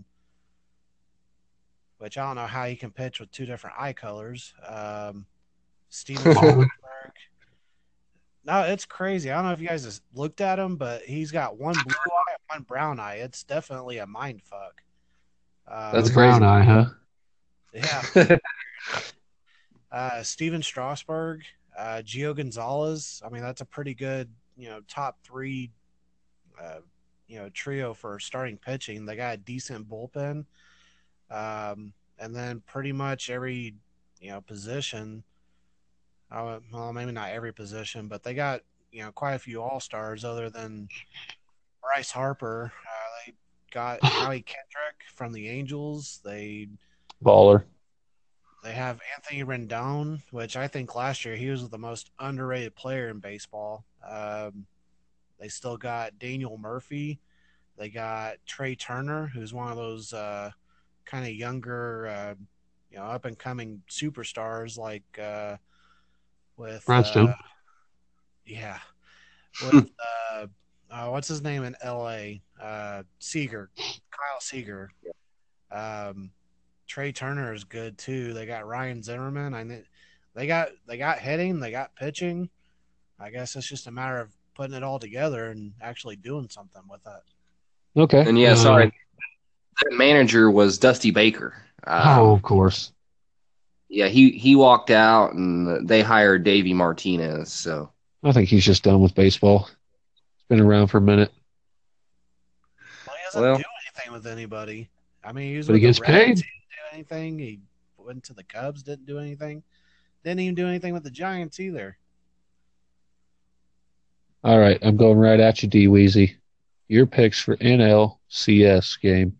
which I don't know how he can pitch with two different eye colors. Um, Steven Strasburg. No, it's crazy. I don't know if you guys just looked at him, but he's got one blue eye and one brown eye. It's definitely a mind fuck. Uh, That's crazy. brown eye, huh? yeah. Uh, Steven Strasburg, uh, Gio Gonzalez. I mean, that's a pretty good, you know, top three, uh, you know, trio for starting pitching. They got a decent bullpen, um, and then pretty much every, you know, position. Uh, well, maybe not every position, but they got you know quite a few all stars other than Bryce Harper. Uh, they got Howie Kendrick from the Angels. They Baller. they have Anthony Rendon, which I think last year he was the most underrated player in baseball. Um, they still got Daniel Murphy. They got Trea Turner, who's one of those uh, kind of younger, uh, you know, up and coming superstars like uh, with Brownstone. uh, yeah, with uh, uh, what's his name in L.A. Uh, Seager, Kyle Seager. Um, Trea Turner is good too. They got Ryan Zimmerman. I kn- they got they got hitting, they got pitching. I guess it's just a matter of putting it all together and actually doing something with it. Okay. And yeah, sorry, that manager was Dusty Baker. Uh, oh, of course. yeah, he he walked out, and they hired Davey Martinez. So I think he's just done with baseball. It's been around for a minute. Well, he doesn't Well- do anything with anybody. I mean, he was But with he gets Reds, paid. He didn't do anything. He went to the Cubs, didn't do anything. Didn't even do anything with the Giants either. All right, I'm going right at you, D Weezy. Your picks for NLCS game.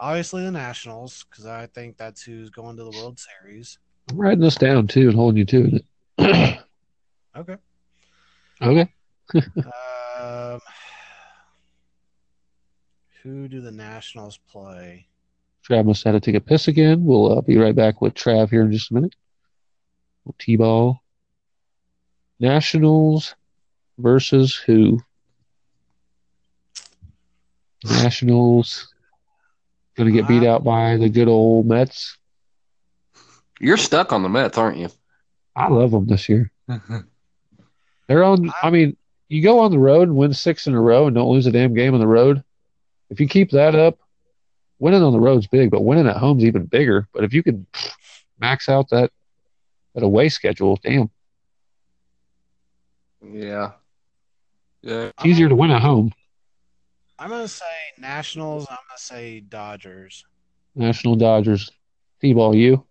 Obviously, the Nationals, because I think that's who's going to the World Series. I'm writing this down too and holding you to it. Okay. okay. Um, who do the Nationals play? Trav must have to take a piss again. We'll uh, be right back with Trav here in just a minute. T-ball. Nationals versus who? Nationals going to get beat out by the good old Mets. you're stuck on the Mets, aren't you? I love them this year. They're on. I mean, you go on the road and win six in a row and don't lose a damn game on the road. If you keep that up, winning on the road's big, but winning at home's even bigger. But if you can max out that that away schedule, damn, yeah. Yeah. it's easier to win at home. I'm going to say Nationals. I'm going to say Dodgers. National Dodgers, T-ball, you.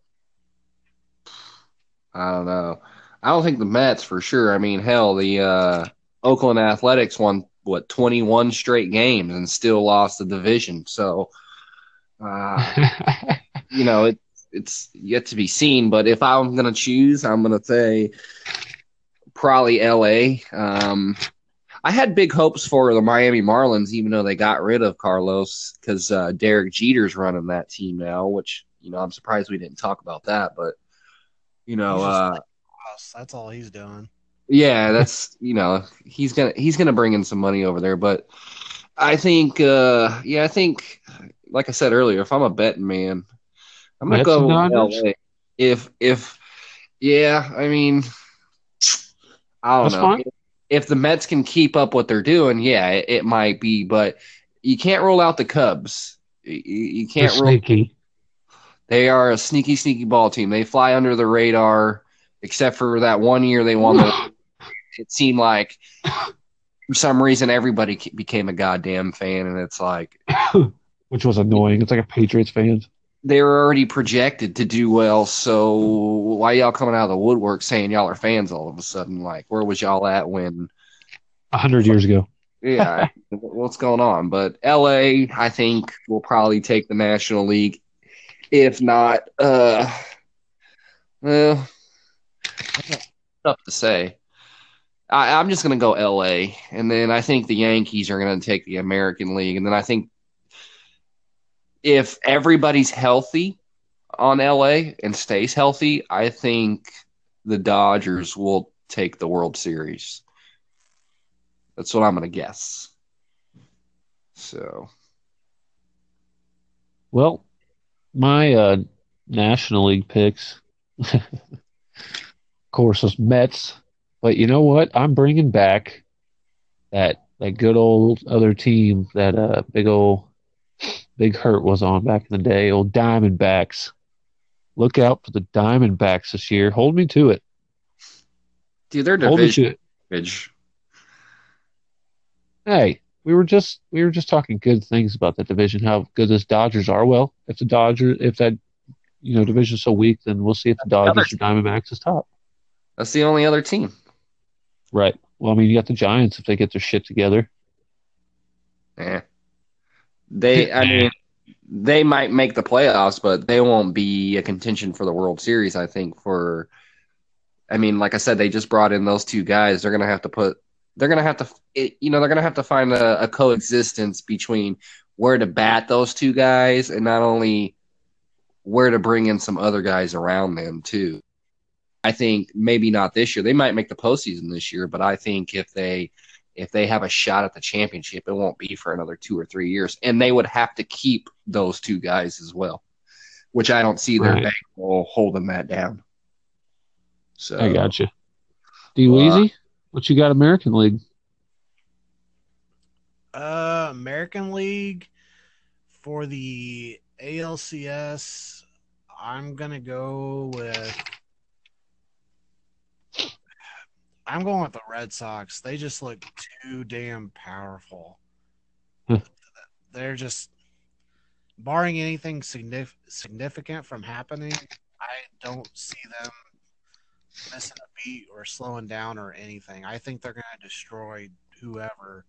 I don't know. I don't think the Mets for sure. I mean, hell, the uh, Oakland Athletics won what 21 straight games and still lost the division. So, uh, you know, it it's yet to be seen. But if I'm gonna choose, I'm gonna say probably L.A. Um, I had big hopes for the Miami Marlins, even though they got rid of Carlos because uh, Derek Jeter's running that team now. Which you know, I'm surprised we didn't talk about that. But you know, just uh, like. That's all he's doing. yeah, that's you know, he's gonna he's gonna bring in some money over there. But I think, uh, yeah, I think, like I said earlier, if I'm a betting man, I'm gonna Mets go and with Dodgers? LA. If if yeah, I mean, I don't That's know. fine. If the Mets can keep up what they're doing, yeah, it, it might be, but you can't rule out the Cubs. You, you They're can't rule. sneaky. They are a sneaky, sneaky ball team. They fly under the radar, except for that one year they won. The, it seemed like for some reason everybody became a goddamn fan, and it's like Which was annoying. It's like a Patriots fan. They were already projected to do well. So why y'all coming out of the woodwork saying y'all are fans all of a sudden? Like, where was y'all at when? A hundred years ago. Yeah, what's going on? But LA, I think, will probably take the National League. If not, uh, well, tough to say. I, I'm just going to go LA, and then I think the Yankees are going to take the American League, and then I think if everybody's healthy on LA and stays healthy, I think the Dodgers will take the World Series. That's what I'm going to guess. So, Well, my uh, National League picks, of course, was Mets. But you know what? I'm bringing back that that good old other team that uh big old Big Hurt was on back in the day. Old Diamondbacks. Look out for the Diamondbacks this year. Hold me to it. dude, me division. Hey, we were just we were just talking good things about that division. How good this Dodgers are. Well, if the Dodgers, if that you know division's so weak, then we'll see if the Dodgers or Diamondbacks is top. That's the only other team. Right. Well, I mean, you got the Giants if they get their shit together. Yeah. They, I mean, they might make the playoffs, but they won't be a contention for the World Series. I think for, I mean, like I said, they just brought in those two guys. They're gonna have to put, they're gonna have to, it, you know, they're gonna have to find a, a coexistence between where to bat those two guys and not only where to bring in some other guys around them too. I think maybe not this year. They might make the postseason this year, but I think if they if they have a shot at the championship, it won't be for another two or three years, and they would have to keep those two guys as well, which I don't see their Right. bankroll holding that down. So I got you. D Uh, what you got? American League. Uh, American League for the ALCS. I'm gonna go with. I'm going with the Red Sox. They just look too damn powerful. Hmm. They're just, barring anything signif- significant from happening, I don't see them missing a beat or slowing down or anything. I think they're going to destroy whoever.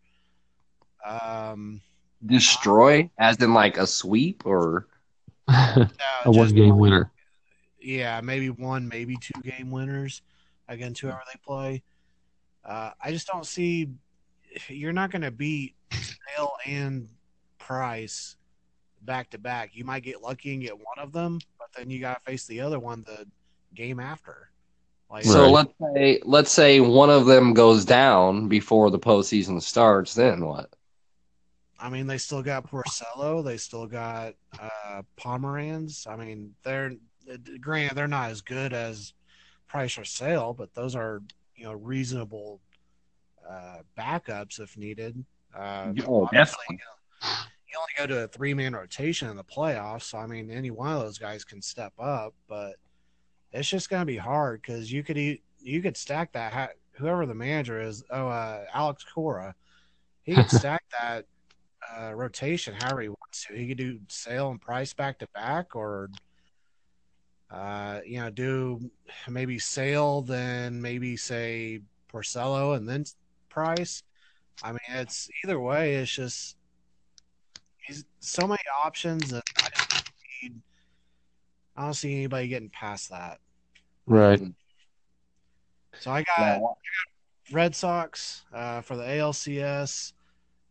Um, destroy, as in like a sweep, or a one game winner. yeah, maybe one, maybe two game winners against whoever they play. Uh, I just don't see you're not going to beat Sale and Price back to back. You might get lucky and get one of them, but then you got to face the other one the game after. Like, so. Right. Let's say let's say one of them goes down before the postseason starts. Then what? I mean, they still got Porcello. They still got uh, Pomeranz. I mean, they're granted they're not as good as Price or Sale, but those are you know reasonable uh, backups if needed. Uh, Oh, definitely. You, know, you only go to a three man rotation in the playoffs, so I mean, any one of those guys can step up, but it's just going to be hard because you could eat, you could stack that ha- whoever the manager is. Oh, uh, Alex Cora, he could stack that uh, rotation however he wants to. He could do sale and price back to back, or uh, you know, do maybe sale, then maybe say Porcello and then price. I mean, it's either way. It's just he's so many options that I don't need. I don't see anybody getting past that. Right. So I got Red Sox uh, for the ALCS.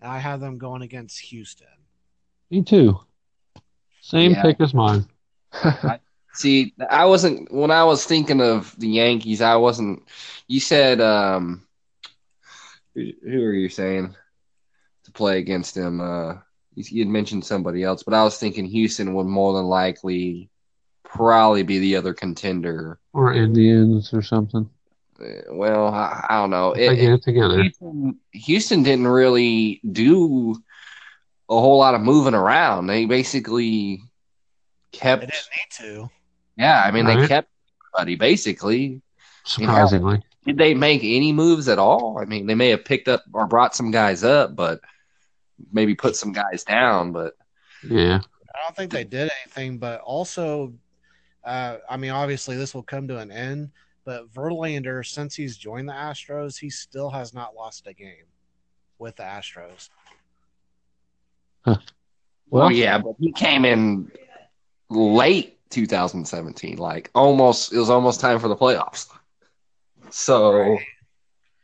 And I have them going against Houston. Me too. Same Yeah. pick as mine. See, I wasn't when I was thinking of the Yankees. I wasn't. You said, um, who, who are you saying to play against them? Uh, you, you had mentioned somebody else, but I was thinking Houston would more than likely probably be the other contender. Or Indians or something. Uh, Well, I, I don't know. They It- get it together. Houston, Houston didn't really do a whole lot of moving around. They basically kept. They didn't need to. Yeah, I mean, they kept everybody basically. Surprisingly. Did they make any moves at all? I mean, they may have picked up or brought some guys up, but maybe put some guys down. But Yeah. I don't think they did anything, but also, uh, I mean, obviously this will come to an end. But Verlander, since he's joined the Astros, he still has not lost a game with the Astros. Well, well, yeah, but he came in late 2017, like almost. It was almost time for the playoffs. So. Right.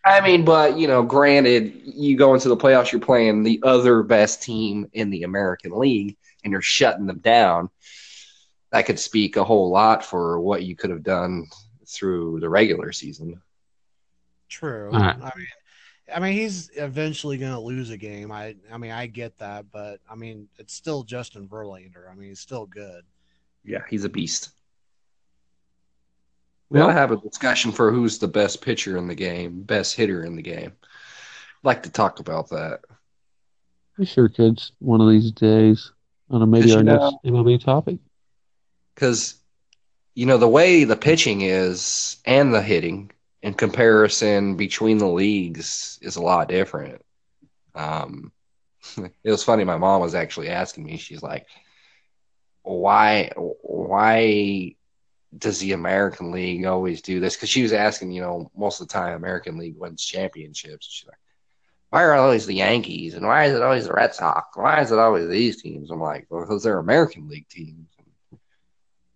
I mean, but you know, granted, you go into the playoffs, you're playing the other best team in the American League, and you're shutting them down. That could speak a whole lot for what you could have done through the regular season. True. All right. I mean, I mean, he's eventually going to lose a game. I, I mean, I get that, but I mean, it's still Justin Verlander. I mean, he's still good. Yeah, he's a beast. We Well- ought to have a discussion for who's the best pitcher in the game, best hitter in the game. I'd like to talk about that. We sure could one of these days on a maybe our next know- MLB topic. because you know the way the pitching is and the hitting in comparison between the leagues is a lot different. Um, it was funny. My mom was actually asking me. She's like, "Why? Why does the American League always do this?" Because she was asking. You know, most of the time, American League wins championships. She's like, "Why are always the Yankees? And why is it always the Red Sox? Why is it always these teams?" I'm like, "Well, because they're American League teams."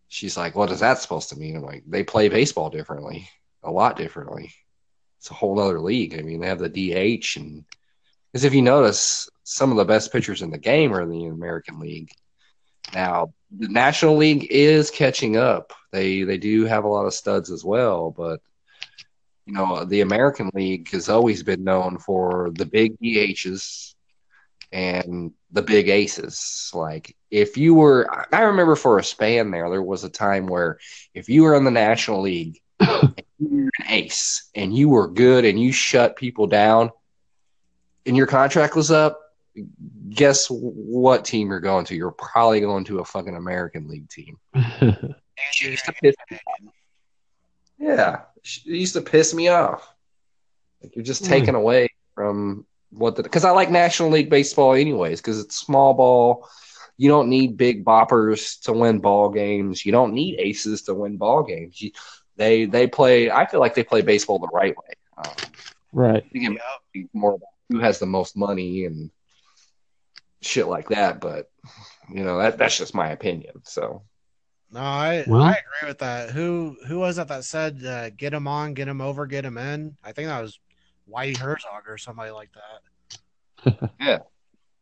she's like, "What is that supposed to mean?" I'm like, "They play baseball differently, a lot differently. It's a whole other league. I mean, they have the DH, and because if you notice, some of the best pitchers in the game are in the American League. Now, the National League is catching up. They they do have a lot of studs as well, but you know, the American League has always been known for the big DHs and the big aces. Like if you were, I remember for a span there, there was a time where if you were in the National League, you were an ace and you were good and you shut people down, and your contract was up. Guess what team you're going to? You're probably going to a fucking American League team. It used to piss me off. Yeah, it used to piss me off. Like you're just Hmm. taken away from what the because I like National League baseball anyways because it's small ball. You don't need big boppers to win ball games. You don't need aces to win ball games. You, they they play. I feel like they play baseball the right way. Um, right. I think it might be more about who has the most money and shit like that. But you know that that's just my opinion. So No, I Well- I agree with that. Who who was it that said uh, get him on, get him over, get him in? I think that was Whitey Herzog or somebody like that. Yeah.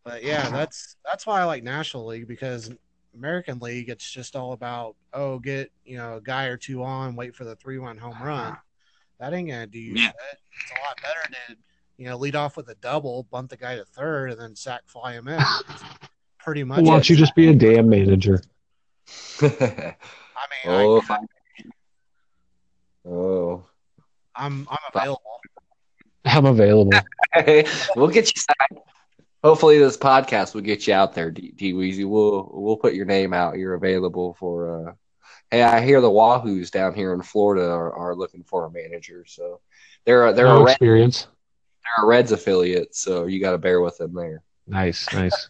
But yeah, that's that's why I like National League because American League it's just all about oh get you know a guy or two on, wait for the three one home run. That ain't gonna do you Yeah. It's a lot better to you know lead off with a double, bunt the guy to third, and then sack fly him in. Pretty much. Why don't you just be a damn manager? I mean, oh, I, I, oh, I'm I'm available. I'm available. we'll get you signed. Hopefully, this podcast will get you out there, D, D Weezy. We'll we'll put your name out. You're available for. Uh, hey, I hear the Wahoos down here in Florida are, are looking for a manager, so they're a, they're no a Red, experience. They're a Reds affiliate, so you got to bear with them there. Nice, nice.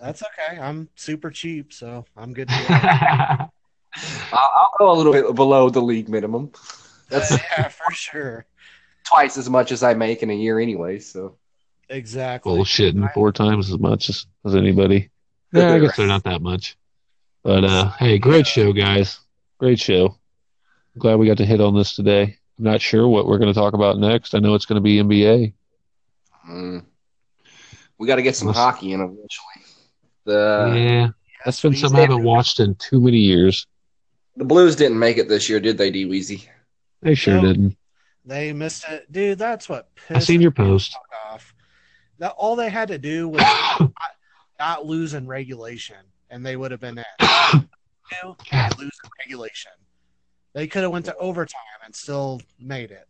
That's okay. I'm super cheap, so I'm good to go. I'll, I'll go a little bit below the league minimum. That's Uh, yeah, for sure. twice as much as I make in a year anyway. So Exactly. Bullshitting four times as much as, as anybody. Yeah, I guess they're not that much. But uh, hey, great show, guys. Great show. Glad we got to hit on this today. I'm not sure what we're going to talk about next. I know it's going to be NBA. Mm. We got to get some Let's- hockey in eventually. The yeah, that's been something I haven't watched in too many years. the Blues didn't make it this year, did they, D Weezy? They sure No. didn't. They missed it, dude. That's what I pissed seen your post. off. That all they had to do was not, not lose in regulation, and they would have been in. You know, they lose in regulation. They could have went to overtime and still made it.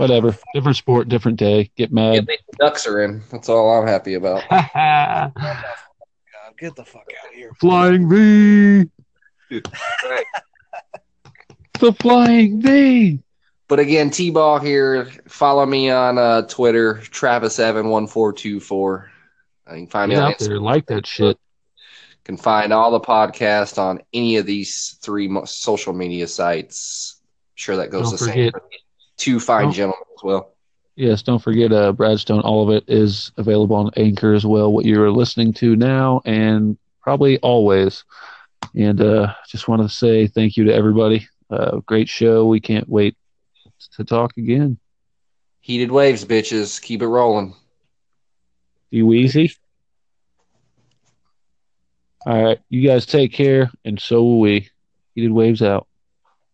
Whatever. Different sport, different day. Get Yeah, mad. the Ducks are in. That's all I'm happy about. God, get the fuck out of here. Flying V. The Flying V. But again, T Ball here. Follow me on uh, Twitter, Travis Evan one four two four. You can find me Get on out there. Like that shit. can find all the podcasts on any of these three social media sites. sure that goes Don't the forget- same for these two fine Don't- gentlemen as well. Yes, don't forget uh, Bradstone. All of it is available on Anchor as well. What you're listening to now and probably always. And uh, just want to say thank you to everybody. Uh, great show. We can't wait to talk again. Heated waves, bitches. Keep it rolling. You easy? All right. You guys take care, and so will we. Heated waves out.